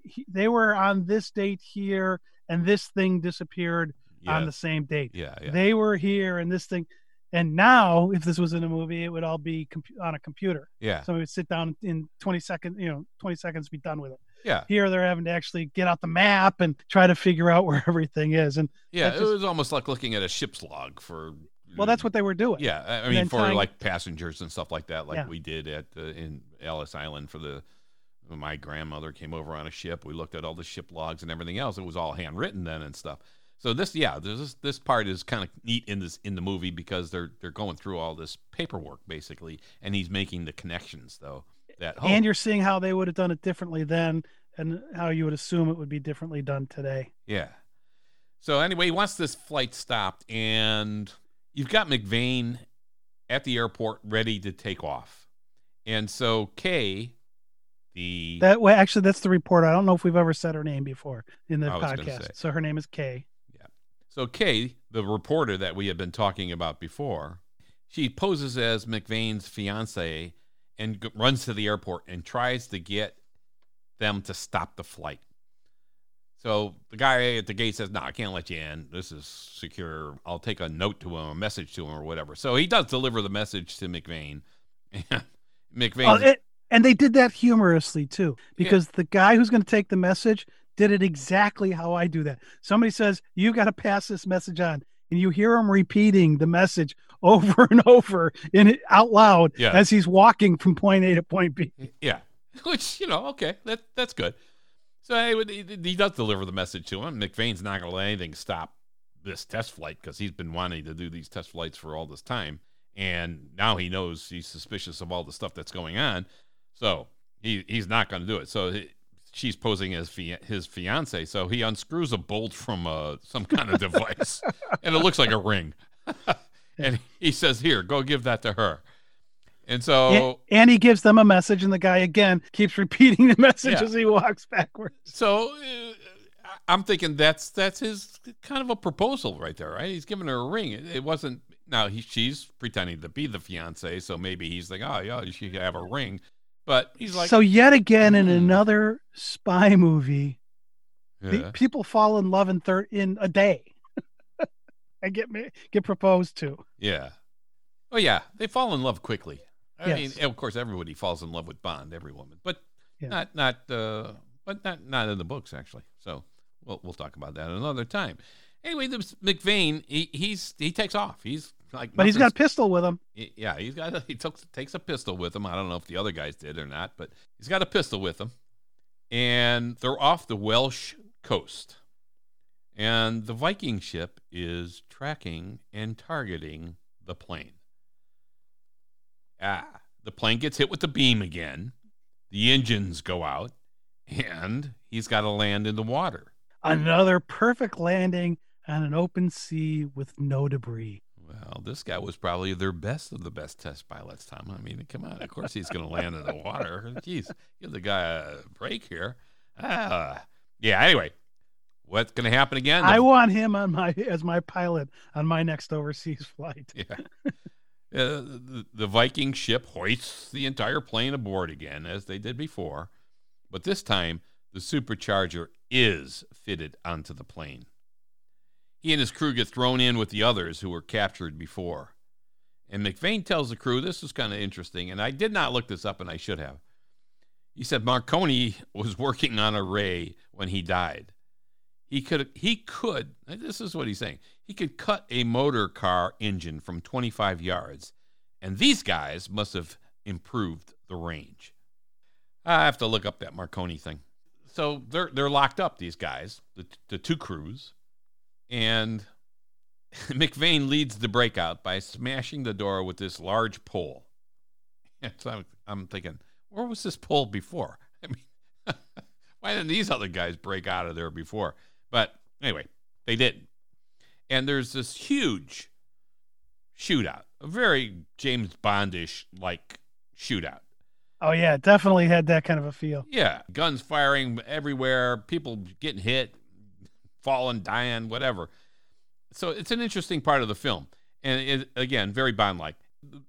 he- they were on this date here, and this thing disappeared on the same date. yeah, yeah, They were here, and this thing, and now if this was in a movie, it would all be compu- on a computer. yeah, Somebody would sit down in 20 seconds, you know, 20 seconds, be done with it. yeah, Here, they're having to actually get out the map and try to figure out where everything is, and yeah. that It was almost like looking at a ship's log for. well, that's what they were doing. Yeah, I- mean, for tying- like passengers and stuff like that, like Yeah. we did at uh, in Ellis Island for the. My grandmother came over on a ship. We looked at all the ship logs and everything else. It was all handwritten then and stuff. So this, yeah, this this part is kind of neat in this in the movie because they're they're going through all this paperwork basically, and he's making the connections though. That oh, and you're seeing how they would have done it differently then and how you would assume it would be differently done today Yeah. So anyway, he wants this flight stopped, and you've got McVeigh at the airport ready to take off. And so Kay, the that way actually that's the reporter i don't know if we've ever said her name before in the I was gonna say. podcast so her name is kay Yeah. so Kay, the reporter that we had been talking about before, she poses as McVeigh's fiance and g- runs to the airport and tries to get them to stop the flight. So the guy at the gate says, "No, I can't let you in. This is secure. I'll take a note to him, a message to him, or whatever." So he does deliver the message to McVeigh. And McVeigh, oh, and they did that humorously too because the guy who's going to take the message did it exactly how i do that somebody says you got to pass this message on and you hear him repeating the message over and over in it out loud Yeah. as he's walking from point a to point b yeah, which you know, okay, that that's good. So anyway, he, he does deliver the message to him. McVeigh's not going to let anything stop this test flight because he's been wanting to do these test flights for all this time, and now he knows he's suspicious of all the stuff that's going on. So he he's not going to do it. So he, she's posing as fia- his fiance. So he unscrews a bolt from uh, some kind of device, and it looks like a ring. and he says, "Here, go give that to her." And so and, and he gives them a message and the guy again keeps repeating the message Yeah. as he walks backwards So uh, I'm thinking that's that's his kind of a proposal right there, right? He's giving her a ring. It, it wasn't now he, she's pretending to be the fiance, so maybe he's like, oh yeah, she could have a ring, but he's like, so yet again in Hmm. another spy movie the- people fall in love in thir- in a day and get ma- get proposed to yeah, oh yeah, they fall in love quickly. I Yes. mean, of course, everybody falls in love with Bond, every woman, but Yeah. not not uh, but not not in the books actually. So we'll we'll talk about that another time. Anyway, the McVeigh, he, he's he takes off. He's like, But he's got a pistol with him. he- yeah, he's got a, he took, takes a pistol with him. I don't know if the other guys did or not, but he's got a pistol with him, and they're off the Welsh coast, and the Viking ship is tracking and targeting the plane. Ah, the plane gets hit with the beam again. The engines go out, and he's got to land in the water. Another perfect landing on an open sea with no debris. Well, this guy was probably their best of the best test pilots, Tom. I mean, come on. Of course he's going to land in the water. Jeez, give the guy a break here. Ah, yeah. Anyway, what's going to happen again? I want him on my as my pilot on my next overseas flight. yeah. Uh, the, the Viking ship hoists the entire plane aboard again, as they did before, but this time the supercharger is fitted onto the plane. He and his crew get thrown in with the others who were captured before. And McVeigh tells the crew this is kind of interesting, and I did not look this up, and I should have. He said Marconi was working on a ray when he died. He could he could this is what he's saying. He could cut a motor car engine from 25 yards, and these guys must have improved the range. I have to look up that Marconi thing. So they're they're locked up. These guys, the the two crews, and McVeigh leads the breakout by smashing the door with this large pole. And so I'm, I'm thinking, where was this pole before? I mean, why didn't these other guys break out of there before? But anyway, they didn't. And there's this huge shootout, a very James Bondish like shootout. Oh yeah, definitely had that kind of a feel. Yeah, guns firing everywhere, people getting hit, falling, dying, whatever. So it's an interesting part of the film, and it, again, very Bond-like.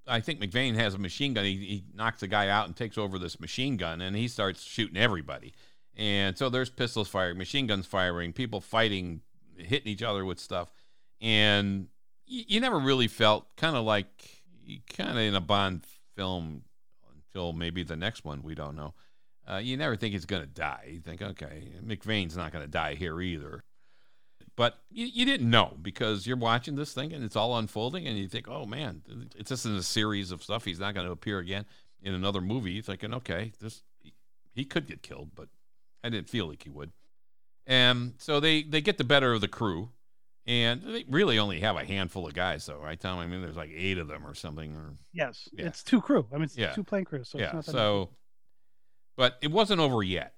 I think McVeigh has a machine gun. He, he knocks a guy out and takes over this machine gun, and he starts shooting everybody. And so there's pistols firing, machine guns firing, people fighting, hitting each other with stuff, and you, you never really felt kind of like kind of in a Bond film until maybe the next one. We don't know. Uh, you never think he's going to die. You think, okay, McVeigh's not going to die here either. But you, you didn't know because you're watching this thing and it's all unfolding, and you think, oh man, it's just in a series of stuff. He's not going to appear again in another movie. You're thinking, okay, this he could get killed, but I didn't feel like he would. And so they they get the better of the crew, and they really only have a handful of guys, though, right, Tom? I mean, there's like eight of them or something, or Yes, Yeah. it's two crew. I mean, it's Yeah. two plane crews. So it's yeah. not that So, but it wasn't over yet.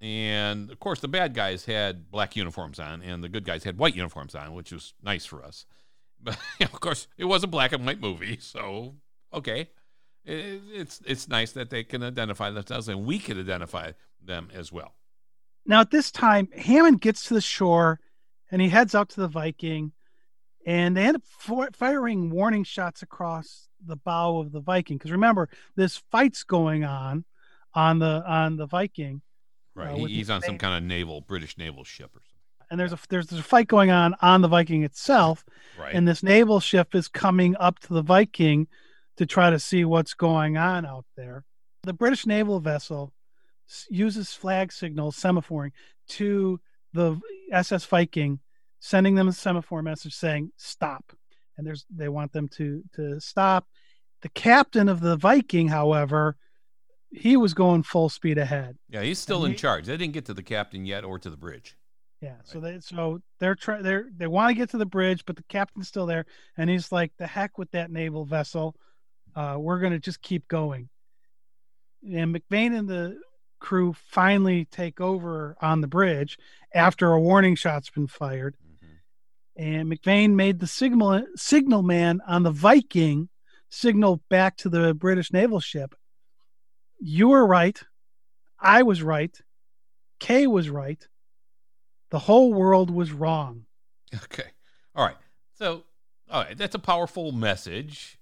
And of course, the bad guys had black uniforms on, and the good guys had white uniforms on, which was nice for us. But of course, it was a black and white movie, so okay, it, it's it's nice that they can identify themselves, and we can identify them as well. Now at this time, Hammond gets to the shore, and he heads out to the Viking, and they end up fi- firing warning shots across the bow of the Viking. Because remember, this fight's going on on the on the Viking, Right? Uh, He- he's on some kind of naval British naval ship or something. and there's a there's, there's a fight going on on the Viking itself, Right. and this naval ship is coming up to the Viking to try to see what's going on out there. The British naval vessel uses flag signals, semaphoring, to the SS Viking, sending them a semaphore message saying "stop," and there's they want them to to stop. The captain of the Viking, however, he was going full speed ahead. yeah, he's still and in he- charge. They didn't get to the captain yet or to the bridge. Yeah. So they so they're trying they're they want to get to the bridge, but the captain's still there, and he's like, "The heck with that naval vessel, uh, we're gonna just keep going." And McVeigh and the crew finally take over on the bridge after a warning shot's been fired, Mhm. and McVeigh made the signal signal man on the Viking signal back to the British naval ship. You were right. I was right. Kay was right. The whole world was wrong. Okay. All right. So, all right, that's a powerful message.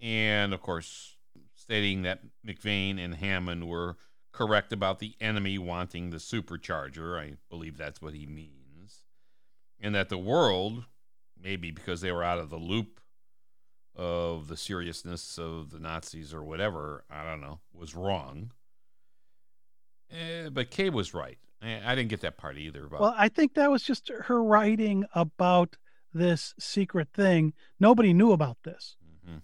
And of course, stating that McVeigh and Hammond were correct about the enemy wanting the supercharger. I believe that's what he means. And that the world, maybe because they were out of the loop of the seriousness of the Nazis or whatever, I don't know, was wrong. Eh, but Kay was right. I didn't get that part either. But Well, I think that was just her writing about this secret thing. Nobody knew about this Mhm.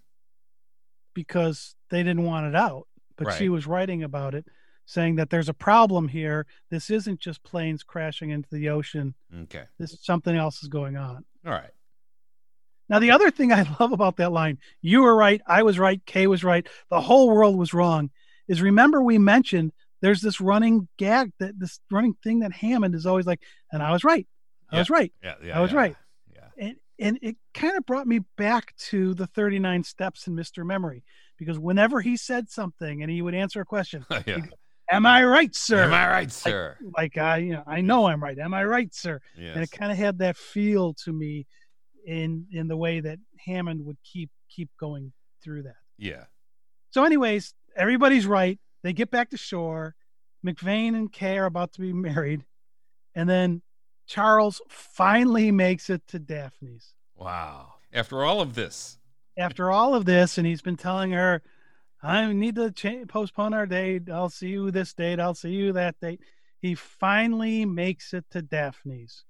because they didn't want it out. But she was writing about it, saying that there's a problem here. This isn't just planes crashing into the ocean. okay, This something else is going on. all right. Now, the other thing I love about that line, you were right, I was right, Kay was right, the whole world was wrong, is remember we mentioned there's this running gag that this running thing that Hammond is always like, and I was right. I Yeah. was right. Yeah, yeah, I was yeah, right. Yeah, And and it kind of brought me back to the 39 steps in Mr. Memory because whenever he said something and he would answer a question, am I right, sir? Am I right, sir? like I, you know, I know I'm right. Am I right, sir? yes. and it kind of had that feel to me in in the way that Hammond would keep keep going through that. yeah. So, anyways, everybody's right. They get back to shore. McVeigh and Kay are about to be married, and then Charles finally makes it to Daphne's Wow. After all of this, after all of this, and he's been telling her, "I need to cha- postpone our date. I'll see you this date. I'll see you that date." He finally makes it to Daphne's.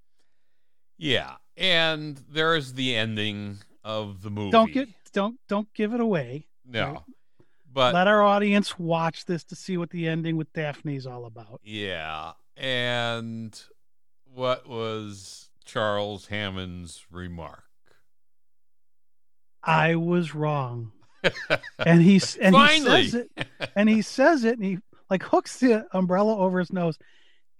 yeah. And there's the ending of the movie. Don't get don't don't give it away. no. right. But Let our audience watch this to see what the ending with Daphne's all about. yeah. And what was Charles Hammond's remark? I was wrong, and he's and Finally. he says it, and he says it, and he like hooks the umbrella over his nose,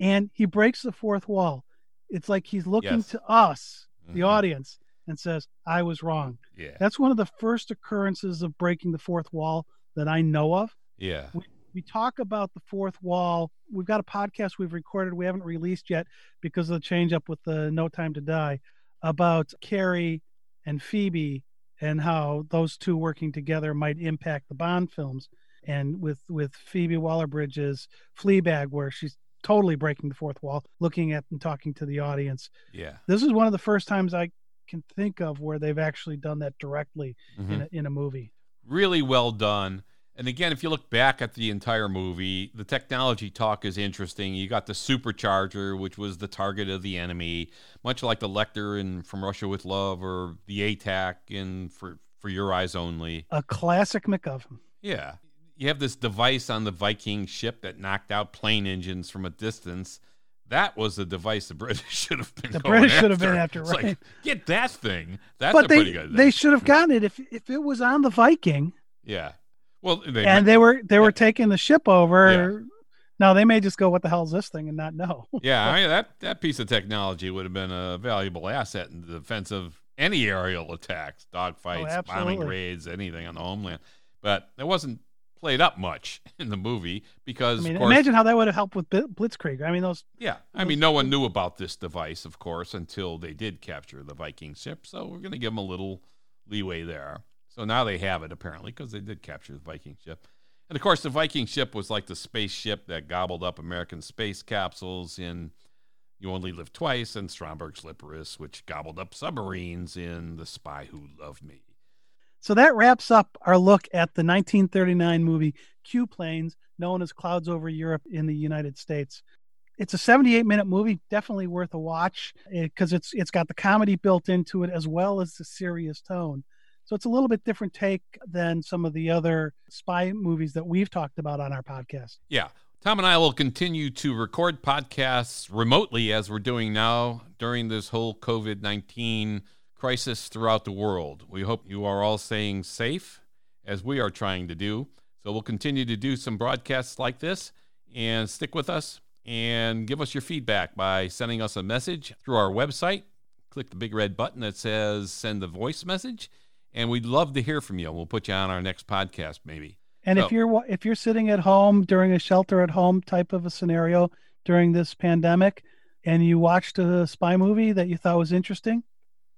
and he breaks the fourth wall. It's like he's looking Yes. to us, the Mhm. audience, and says, "I was wrong." Yeah. That's one of the first occurrences of breaking the fourth wall that I know of. Yeah. we talk about the fourth wall. We've got a podcast we've recorded, we haven't released yet because of the change up with the No Time to Die about Cary and Phoebe and how those two working together might impact the Bond films. And with with Phoebe Waller Bridge's Fleabag, where she's totally breaking the fourth wall, looking at and talking to the audience. Yeah. This is one of the first times I can think of where they've actually done that directly Mhm. in a, in a movie. really well done. And again, if you look back at the entire movie, the technology talk is interesting. You got the supercharger, which was the target of the enemy, much like the Lektor in From Russia with Love or the ATAC in For For Your Eyes Only. A classic MacGuffin. Yeah. You have this device on the Viking ship that knocked out plane engines from a distance. That was the device the British should have been. The British should have been after, It's right? like, get that thing. That's but a they pretty good. they should have gotten it if if it was on the Viking yeah. Well, they, and they were they yeah. were taking the ship over. Now they may just go, "What the hell is this thing?" and not know. Yeah, I mean that that piece of technology would have been a valuable asset in the defense of any aerial attacks, dogfights, oh, bombing Oh, absolutely. raids, anything on the homeland. But it wasn't played up much in the movie because, I mean, course, imagine how that would have helped with Blitzkrieg. I mean, those yeah, I mean, no one knew about this device, of course, until they did capture the Viking ship. So we're going to give them a little leeway there. So now they have it apparently because they did capture the Viking ship. And of course, the Viking ship was like the spaceship that gobbled up American space capsules in You Only Live Twice and Stromberg's Liparus, which gobbled up submarines in The Spy Who Loved Me. So that wraps up our look at the 1939 movie Q Planes, known as Clouds Over Europe in the United States. It's a 78 minute movie, definitely worth a watch eh, because it's it's got the comedy built into it as well as the serious tone. So it's a little bit different take than some of the other spy movies that we've talked about on our podcast. Yeah. Tom and I will continue to record podcasts remotely as we're doing now during this whole COVID 19 crisis throughout the world. We hope you are all staying safe as we are trying to do. So we'll continue to do some broadcasts like this and stick with us and give us your feedback by sending us a message through our website. Click the big red button that says send a voice message. And we'd love to hear from you. We'll put you on our next podcast, maybe. And So- if you're if you're sitting at home during a shelter at home type of a scenario during this pandemic, and you watched a spy movie that you thought was interesting,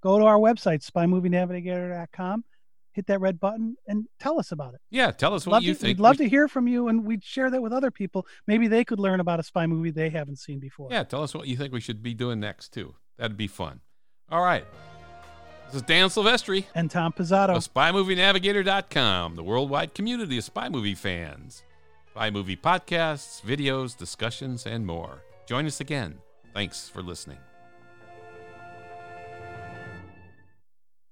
go to our website spymovienavigator.com, hit that red button, and tell us about it. Yeah, tell us what Love you to, think. We'd love to hear from you, and we'd share that with other people. Maybe they could learn about a spy movie they haven't seen before. Yeah, tell us what you think we should be doing next, too. That'd be fun. All right. This is Dan Silvestri And Tom Pizzato. of SpyMovieNavigator.com, the worldwide community of spy movie fans. Spy movie podcasts, videos, discussions, and more. Join us again. Thanks for listening.